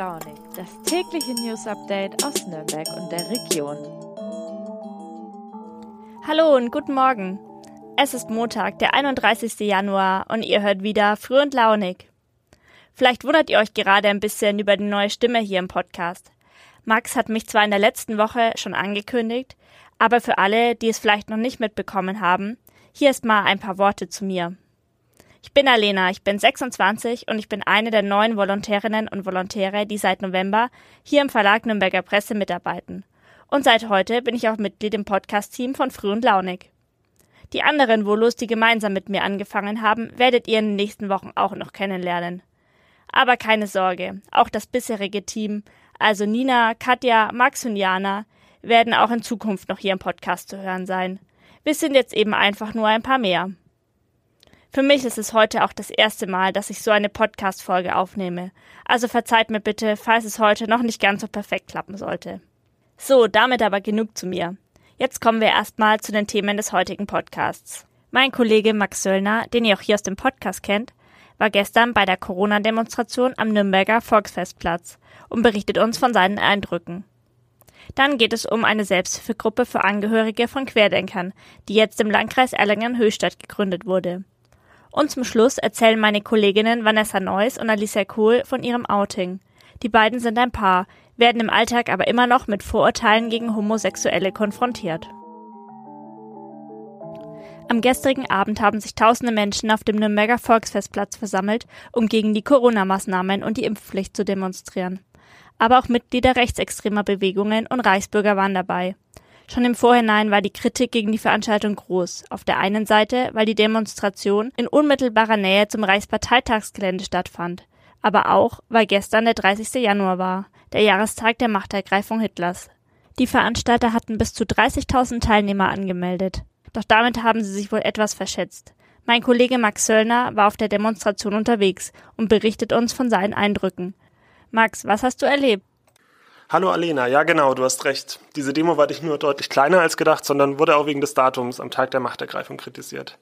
Launig, das tägliche News Update aus Nürnberg und der Region. Hallo und guten Morgen. Es ist Montag, der 31. Januar und ihr hört wieder Früh und Launig. Vielleicht wundert ihr euch gerade ein bisschen über die neue Stimme hier im Podcast. Max hat mich zwar in der letzten Woche schon angekündigt, aber für alle, die es vielleicht noch nicht mitbekommen haben, hier ist mal ein paar Worte zu mir. Ich bin Alena, ich bin 26 und ich bin eine der neuen Volontärinnen und Volontäre, die seit November hier im Verlag Nürnberger Presse mitarbeiten. Und seit heute bin ich auch Mitglied im Podcast-Team von Früh und Launig. Die anderen Volos, die gemeinsam mit mir angefangen haben, werdet ihr in den nächsten Wochen auch noch kennenlernen. Aber keine Sorge, auch das bisherige Team, also Nina, Katja, Max und Jana, werden auch in Zukunft noch hier im Podcast zu hören sein. Wir sind jetzt eben einfach nur ein paar mehr. Für mich ist es heute auch das erste Mal, dass ich so eine Podcast-Folge aufnehme. Also verzeiht mir bitte, falls es heute noch nicht ganz so perfekt klappen sollte. So, damit aber genug zu mir. Jetzt kommen wir erstmal zu den Themen des heutigen Podcasts. Mein Kollege Max Söllner, den ihr auch hier aus dem Podcast kennt, war gestern bei der Corona-Demonstration am Nürnberger Volksfestplatz und berichtet uns von seinen Eindrücken. Dann geht es um eine Selbsthilfegruppe für Angehörige von Querdenkern, die jetzt im Landkreis Erlangen-Höchstadt gegründet wurde. Und zum Schluss erzählen meine Kolleginnen Vanessa Neuss und Alicia Kohl von ihrem Outing. Die beiden sind ein Paar, werden im Alltag aber immer noch mit Vorurteilen gegen Homosexuelle konfrontiert. Am gestrigen Abend haben sich tausende Menschen auf dem Nürnberger Volksfestplatz versammelt, um gegen die Corona-Maßnahmen und die Impfpflicht zu demonstrieren. Aber auch Mitglieder rechtsextremer Bewegungen und Reichsbürger waren dabei. Schon im Vorhinein war die Kritik gegen die Veranstaltung groß. Auf der einen Seite, weil die Demonstration in unmittelbarer Nähe zum Reichsparteitagsgelände stattfand, aber auch, weil gestern der 30. Januar war, der Jahrestag der Machtergreifung Hitlers. Die Veranstalter hatten bis zu 30.000 Teilnehmer angemeldet. Doch damit haben sie sich wohl etwas verschätzt. Mein Kollege Max Söllner war auf der Demonstration unterwegs und berichtet uns von seinen Eindrücken. Max, was hast du erlebt? Hallo Alena, ja genau, du hast recht. Diese Demo war nicht nur deutlich kleiner als gedacht, sondern wurde auch wegen des Datums am Tag der Machtergreifung kritisiert.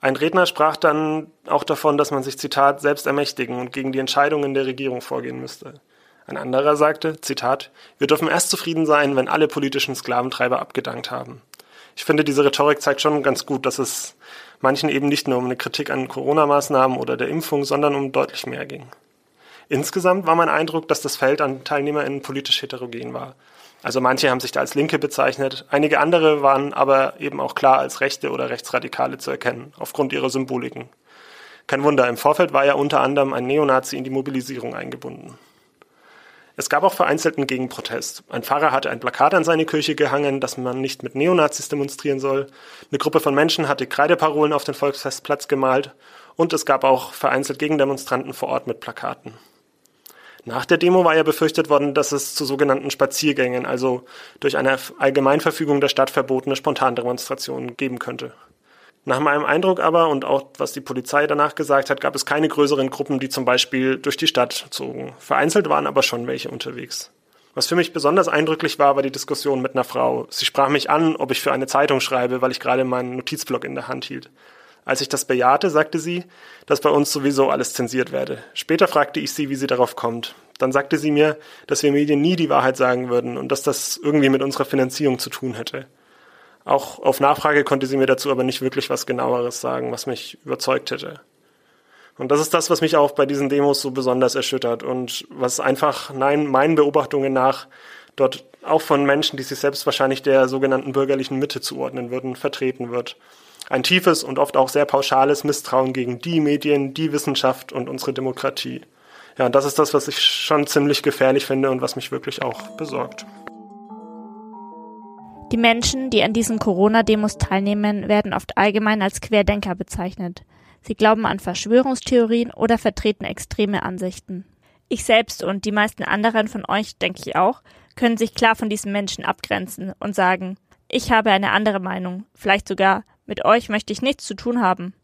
Ein Redner sprach dann auch davon, dass man sich, Zitat, selbst ermächtigen und gegen die Entscheidungen der Regierung vorgehen müsste. Ein anderer sagte, Zitat, wir dürfen erst zufrieden sein, wenn alle politischen Sklaventreiber abgedankt haben. Ich finde, diese Rhetorik zeigt schon ganz gut, dass es manchen eben nicht nur um eine Kritik an Corona-Maßnahmen oder der Impfung, sondern um deutlich mehr ging. Insgesamt war mein Eindruck, dass das Feld an TeilnehmerInnen politisch heterogen war. Also manche haben sich da als Linke bezeichnet, einige andere waren aber eben auch klar als Rechte oder Rechtsradikale zu erkennen, aufgrund ihrer Symboliken. Kein Wunder, im Vorfeld war ja unter anderem ein Neonazi in die Mobilisierung eingebunden. Es gab auch vereinzelten Gegenprotest. Ein Pfarrer hatte ein Plakat an seine Kirche gehangen, dass man nicht mit Neonazis demonstrieren soll. Eine Gruppe von Menschen hatte Kreideparolen auf den Volksfestplatz gemalt und es gab auch vereinzelt Gegendemonstranten vor Ort mit Plakaten. Nach der Demo war ja befürchtet worden, dass es zu sogenannten Spaziergängen, also durch eine Allgemeinverfügung der Stadt verbotene Spontandemonstrationen geben könnte. Nach meinem Eindruck aber und auch was die Polizei danach gesagt hat, gab es keine größeren Gruppen, die zum Beispiel durch die Stadt zogen. Vereinzelt waren aber schon welche unterwegs. Was für mich besonders eindrücklich war, war die Diskussion mit einer Frau. Sie sprach mich an, ob ich für eine Zeitung schreibe, weil ich gerade meinen Notizblock in der Hand hielt. Als ich das bejahte, sagte sie, dass bei uns sowieso alles zensiert werde. Später fragte ich sie, wie sie darauf kommt. Dann sagte sie mir, dass wir Medien nie die Wahrheit sagen würden und dass das irgendwie mit unserer Finanzierung zu tun hätte. Auch auf Nachfrage konnte sie mir dazu aber nicht wirklich was genaueres sagen, was mich überzeugt hätte. Und das ist das, was mich auch bei diesen Demos so besonders erschüttert und was einfach, nein, meinen Beobachtungen nach dort auch von Menschen, die sich selbst wahrscheinlich der sogenannten bürgerlichen Mitte zuordnen würden, vertreten wird ein tiefes und oft auch sehr pauschales Misstrauen gegen die Medien, die Wissenschaft und unsere Demokratie. Ja, und das ist das, was ich schon ziemlich gefährlich finde und was mich wirklich auch besorgt. Die Menschen, die an diesen Corona-Demos teilnehmen, werden oft allgemein als Querdenker bezeichnet. Sie glauben an Verschwörungstheorien oder vertreten extreme Ansichten. Ich selbst und die meisten anderen von euch, denke ich auch, können sich klar von diesen Menschen abgrenzen und sagen, ich habe eine andere Meinung, vielleicht sogar mit euch möchte ich nichts zu tun haben.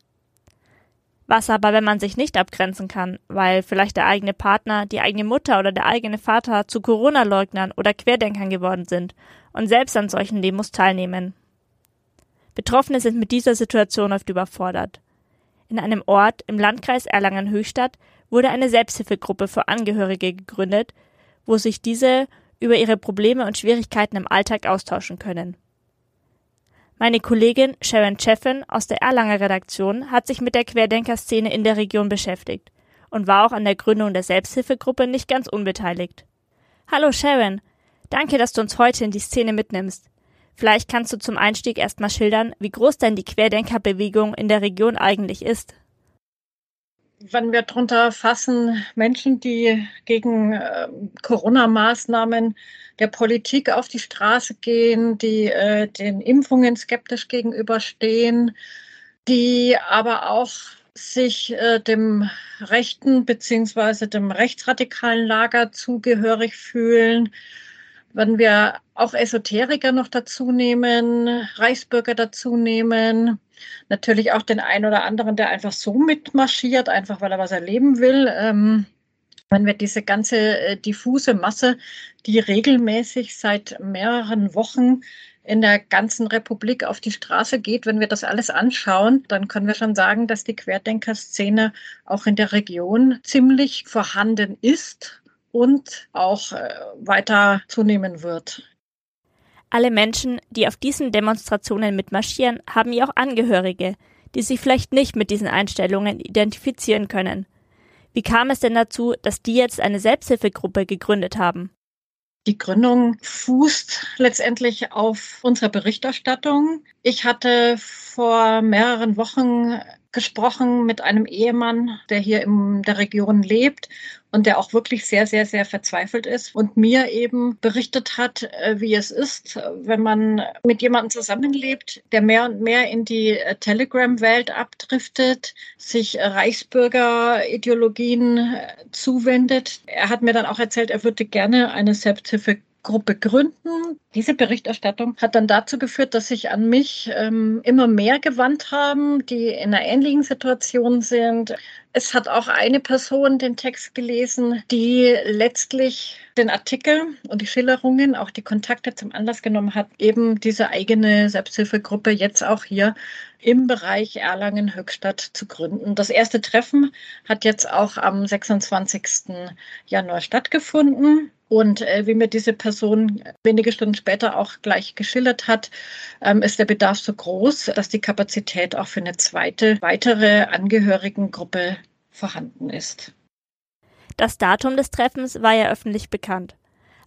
Was aber, wenn man sich nicht abgrenzen kann, weil vielleicht der eigene Partner, die eigene Mutter oder der eigene Vater zu Corona-Leugnern oder Querdenkern geworden sind und selbst an solchen Demos teilnehmen? Betroffene sind mit dieser Situation oft überfordert. In einem Ort im Landkreis Erlangen-Höchstadt wurde eine Selbsthilfegruppe für Angehörige gegründet, wo sich diese über ihre Probleme und Schwierigkeiten im Alltag austauschen können. Meine Kollegin Sharon Cheffin aus der Erlanger Redaktion hat sich mit der Querdenker-Szene in der Region beschäftigt und war auch an der Gründung der Selbsthilfegruppe nicht ganz unbeteiligt. Hallo Sharon, danke, dass du uns heute in die Szene mitnimmst. Vielleicht kannst du zum Einstieg erstmal schildern, wie groß denn die Querdenkerbewegung in der Region eigentlich ist. Wenn wir darunter fassen, Menschen, die gegen äh, Corona-Maßnahmen der Politik auf die Straße gehen, die äh, den Impfungen skeptisch gegenüberstehen, die aber auch sich äh, dem rechten beziehungsweise dem rechtsradikalen Lager zugehörig fühlen, wenn wir auch Esoteriker noch dazu nehmen, Reichsbürger dazu nehmen, natürlich auch den einen oder anderen, der einfach so mitmarschiert, einfach weil er was erleben will. Ähm, wenn wir diese ganze äh, diffuse Masse, die regelmäßig seit mehreren Wochen in der ganzen Republik auf die Straße geht, wenn wir das alles anschauen, dann können wir schon sagen, dass die Querdenkerszene auch in der Region ziemlich vorhanden ist und auch äh, weiter zunehmen wird. Alle Menschen, die auf diesen Demonstrationen mitmarschieren, haben ja auch Angehörige, die sich vielleicht nicht mit diesen Einstellungen identifizieren können. Wie kam es denn dazu, dass die jetzt eine Selbsthilfegruppe gegründet haben? Die Gründung fußt letztendlich auf unserer Berichterstattung. Ich hatte vor mehreren Wochen gesprochen mit einem Ehemann, der hier in der Region lebt und der auch wirklich sehr, sehr, sehr verzweifelt ist und mir eben berichtet hat, äh, wie es ist, wenn man mit jemandem zusammenlebt, der mehr und mehr in die äh, Telegram-Welt abdriftet, sich Reichsbürger-Ideologien äh, zuwendet. Er hat mir dann auch erzählt, er würde gerne eine Selbsthilfe Gruppe gründen. Diese Berichterstattung hat dann dazu geführt, dass sich an mich ähm, immer mehr gewandt haben, die in einer ähnlichen Situation sind. Es hat auch eine Person den Text gelesen, die letztlich den Artikel und die Schilderungen, auch die Kontakte zum Anlass genommen hat, eben diese eigene Selbsthilfegruppe jetzt auch hier im Bereich Erlangen-Höchstadt zu gründen. Das erste Treffen hat jetzt auch am 26. Januar stattgefunden. Und äh, wie mir diese Person wenige Stunden später auch gleich geschildert hat, ähm, ist der Bedarf so groß, dass die Kapazität auch für eine zweite, weitere Angehörigengruppe vorhanden ist. Das Datum des Treffens war ja öffentlich bekannt.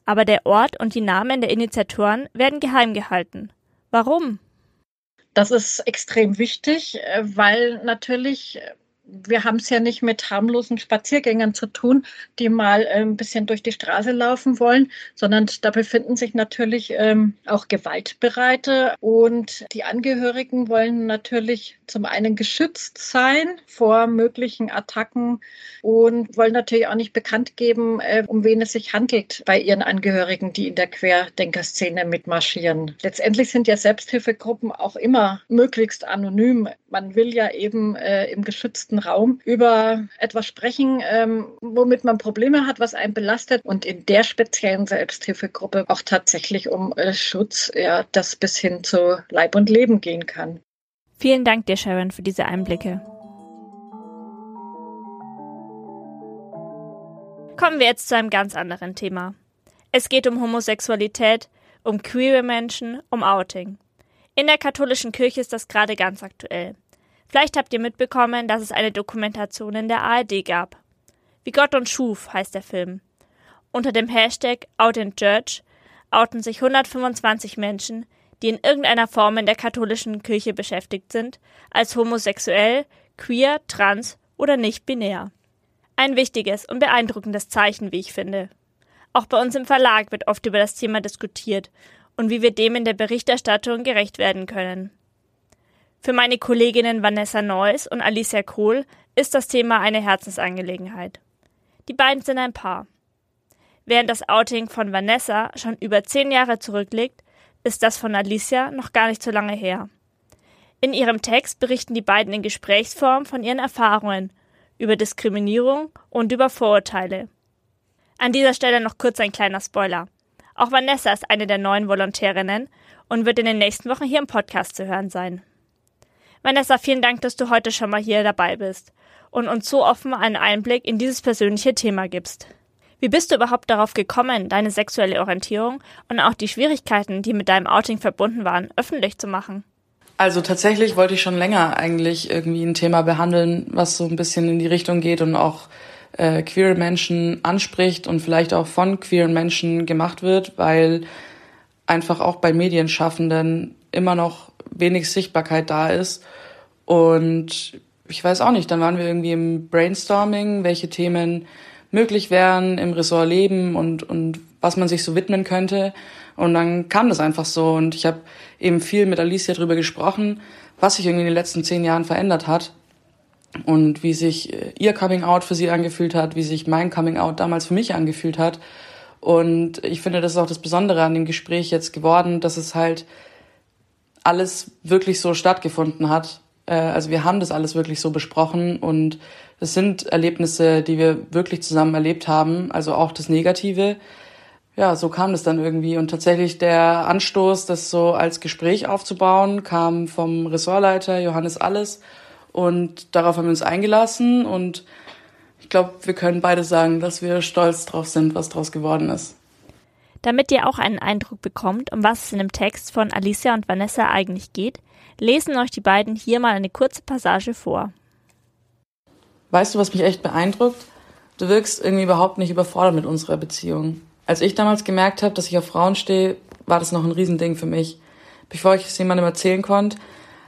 Aber der Ort und die Namen der Initiatoren werden geheim gehalten. Warum? Das ist extrem wichtig, äh, weil natürlich äh, wir haben es ja nicht mit harmlosen Spaziergängern zu tun, die mal ein bisschen durch die Straße laufen wollen, sondern da befinden sich natürlich ähm, auch Gewaltbereite und die Angehörigen wollen natürlich zum einen geschützt sein vor möglichen Attacken und wollen natürlich auch nicht bekannt geben, äh, um wen es sich handelt bei ihren Angehörigen, die in der Querdenkerszene mitmarschieren. Letztendlich sind ja Selbsthilfegruppen auch immer möglichst anonym. Man will ja eben äh, im geschützten geschützten Raum über etwas sprechen, ähm, womit man Probleme hat, was einen belastet und in der speziellen Selbsthilfegruppe auch tatsächlich um äh, Schutz, ja, das bis hin zu Leib und Leben gehen kann. Vielen Dank dir, Sharon, für diese Einblicke. Kommen wir jetzt zu einem ganz anderen Thema. Es geht um Homosexualität, um queere Menschen, um Outing. In der katholischen Kirche ist das gerade ganz aktuell. Vielleicht habt ihr mitbekommen, dass es eine Dokumentation in der ARD gab. Wie Gott uns schuf heißt der Film. Unter dem Hashtag Out in Church outen sich 125 Menschen, die in irgendeiner Form in der katholischen Kirche beschäftigt sind, als homosexuell, queer, trans oder nicht binär. Ein wichtiges und beeindruckendes Zeichen, wie ich finde. Auch bei uns im Verlag wird oft über das Thema diskutiert und wie wir dem in der Berichterstattung gerecht werden können. Für meine Kolleginnen Vanessa Neuss und Alicia Kohl ist das Thema eine Herzensangelegenheit. Die beiden sind ein Paar. Während das Outing von Vanessa schon über zehn Jahre zurückliegt, ist das von Alicia noch gar nicht so lange her. In ihrem Text berichten die beiden in Gesprächsform von ihren Erfahrungen über Diskriminierung und über Vorurteile. An dieser Stelle noch kurz ein kleiner Spoiler. Auch Vanessa ist eine der neuen Volontärinnen und wird in den nächsten Wochen hier im Podcast zu hören sein. Vanessa, vielen Dank, dass du heute schon mal hier dabei bist und uns so offen einen Einblick in dieses persönliche Thema gibst. Wie bist du überhaupt darauf gekommen, deine sexuelle Orientierung und auch die Schwierigkeiten, die mit deinem Outing verbunden waren, öffentlich zu machen? Also tatsächlich wollte ich schon länger eigentlich irgendwie ein Thema behandeln, was so ein bisschen in die Richtung geht und auch äh, queere Menschen anspricht und vielleicht auch von queeren Menschen gemacht wird, weil einfach auch bei Medienschaffenden immer noch wenig Sichtbarkeit da ist. Und ich weiß auch nicht, dann waren wir irgendwie im Brainstorming, welche Themen möglich wären im Ressort Leben und, und was man sich so widmen könnte. Und dann kam das einfach so. Und ich habe eben viel mit Alicia darüber gesprochen, was sich irgendwie in den letzten zehn Jahren verändert hat und wie sich äh, ihr Coming Out für sie angefühlt hat, wie sich mein Coming Out damals für mich angefühlt hat. Und ich finde, das ist auch das Besondere an dem Gespräch jetzt geworden, dass es halt alles wirklich so stattgefunden hat. Äh, also wir haben das alles wirklich so besprochen und es sind Erlebnisse, die wir wirklich zusammen erlebt haben, also auch das Negative. Ja, so kam das dann irgendwie. Und tatsächlich der Anstoß, das so als Gespräch aufzubauen, kam vom Ressortleiter Johannes Alles. Und darauf haben wir uns eingelassen. Und ich glaube, wir können beide sagen, dass wir stolz drauf sind, was daraus geworden ist. Damit ihr auch einen Eindruck bekommt, um was es in dem Text von Alicia und Vanessa eigentlich geht, lesen euch die beiden hier mal eine kurze Passage vor. Weißt du, was mich echt beeindruckt? Du wirkst irgendwie überhaupt nicht überfordert mit unserer Beziehung. Als ich damals gemerkt habe, dass ich auf Frauen stehe, war das noch ein Riesending für mich. Bevor ich es jemandem erzählen konnte,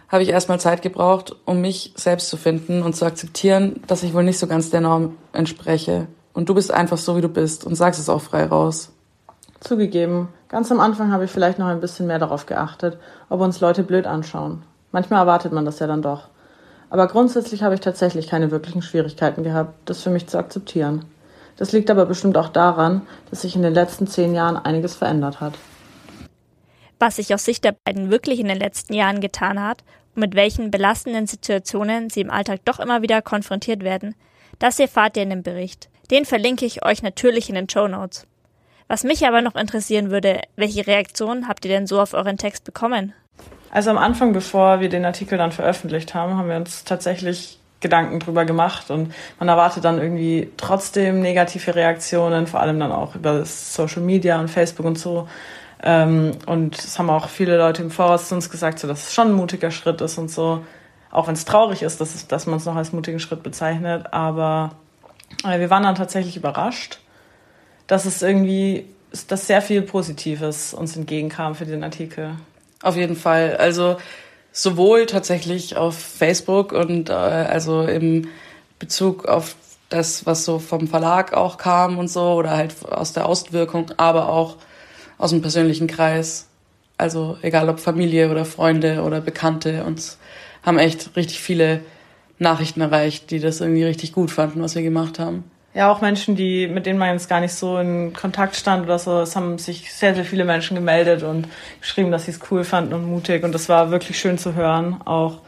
habe ich erstmal Zeit gebraucht, um mich selbst zu finden und zu akzeptieren, dass ich wohl nicht so ganz der Norm entspreche. Und du bist einfach so, wie du bist und sagst es auch frei raus. Zugegeben, ganz am Anfang habe ich vielleicht noch ein bisschen mehr darauf geachtet, ob uns Leute blöd anschauen. Manchmal erwartet man das ja dann doch. Aber grundsätzlich habe ich tatsächlich keine wirklichen Schwierigkeiten gehabt, das für mich zu akzeptieren. Das liegt aber bestimmt auch daran, dass sich in den letzten zehn Jahren einiges verändert hat. Was sich aus Sicht der beiden wirklich in den letzten Jahren getan hat und mit welchen belastenden Situationen sie im Alltag doch immer wieder konfrontiert werden, das erfahrt ihr in dem Bericht. Den verlinke ich euch natürlich in den Show Notes. Was mich aber noch interessieren würde, welche Reaktionen habt ihr denn so auf euren Text bekommen? Also am Anfang, bevor wir den Artikel dann veröffentlicht haben, haben wir uns tatsächlich Gedanken drüber gemacht und man erwartet dann irgendwie trotzdem negative Reaktionen, vor allem dann auch über Social Media und Facebook und so. Ähm, und es haben auch viele Leute im Voraus zu uns gesagt, so, dass es schon ein mutiger Schritt ist und so. Auch wenn es traurig ist, dass, dass man es noch als mutigen Schritt bezeichnet. Aber äh, wir waren dann tatsächlich überrascht dass es irgendwie, dass sehr viel Positives uns entgegenkam für den Artikel. Auf jeden Fall. Also sowohl tatsächlich auf Facebook und äh, also im Bezug auf das, was so vom Verlag auch kam und so oder halt aus der Außenwirkung, aber auch aus dem persönlichen Kreis. Also egal ob Familie oder Freunde oder Bekannte, uns haben echt richtig viele Nachrichten erreicht, die das irgendwie richtig gut fanden, was wir gemacht haben. Ja, auch Menschen, die, mit denen man jetzt gar nicht so in Kontakt stand oder so. Es haben sich sehr, sehr viele Menschen gemeldet und geschrieben, dass sie es cool fanden und mutig. Und das war wirklich schön zu hören. Auch,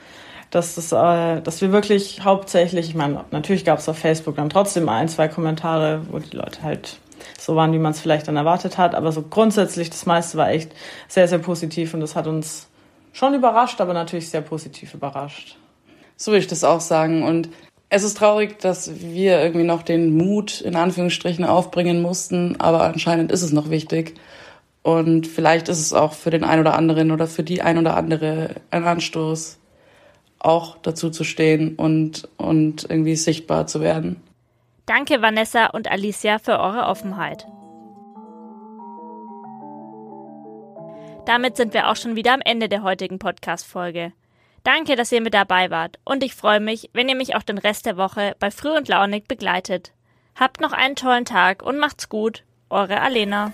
dass, das, äh, dass wir wirklich hauptsächlich, ich meine, natürlich gab es auf Facebook dann trotzdem ein, zwei Kommentare, wo die Leute halt so waren, wie man es vielleicht dann erwartet hat. Aber so grundsätzlich, das meiste war echt sehr, sehr positiv und das hat uns schon überrascht, aber natürlich sehr positiv überrascht. So würde ich das auch sagen. Und es ist traurig, dass wir irgendwie noch den Mut in Anführungsstrichen aufbringen mussten, aber anscheinend ist es noch wichtig. Und vielleicht ist es auch für den einen oder anderen oder für die ein oder andere ein Anstoß, auch dazu zu stehen und, und irgendwie sichtbar zu werden. Danke, Vanessa und Alicia, für eure Offenheit. Damit sind wir auch schon wieder am Ende der heutigen Podcast-Folge. Danke, dass ihr mit dabei wart und ich freue mich, wenn ihr mich auch den Rest der Woche bei Früh und Launig begleitet. Habt noch einen tollen Tag und macht's gut. Eure Alena.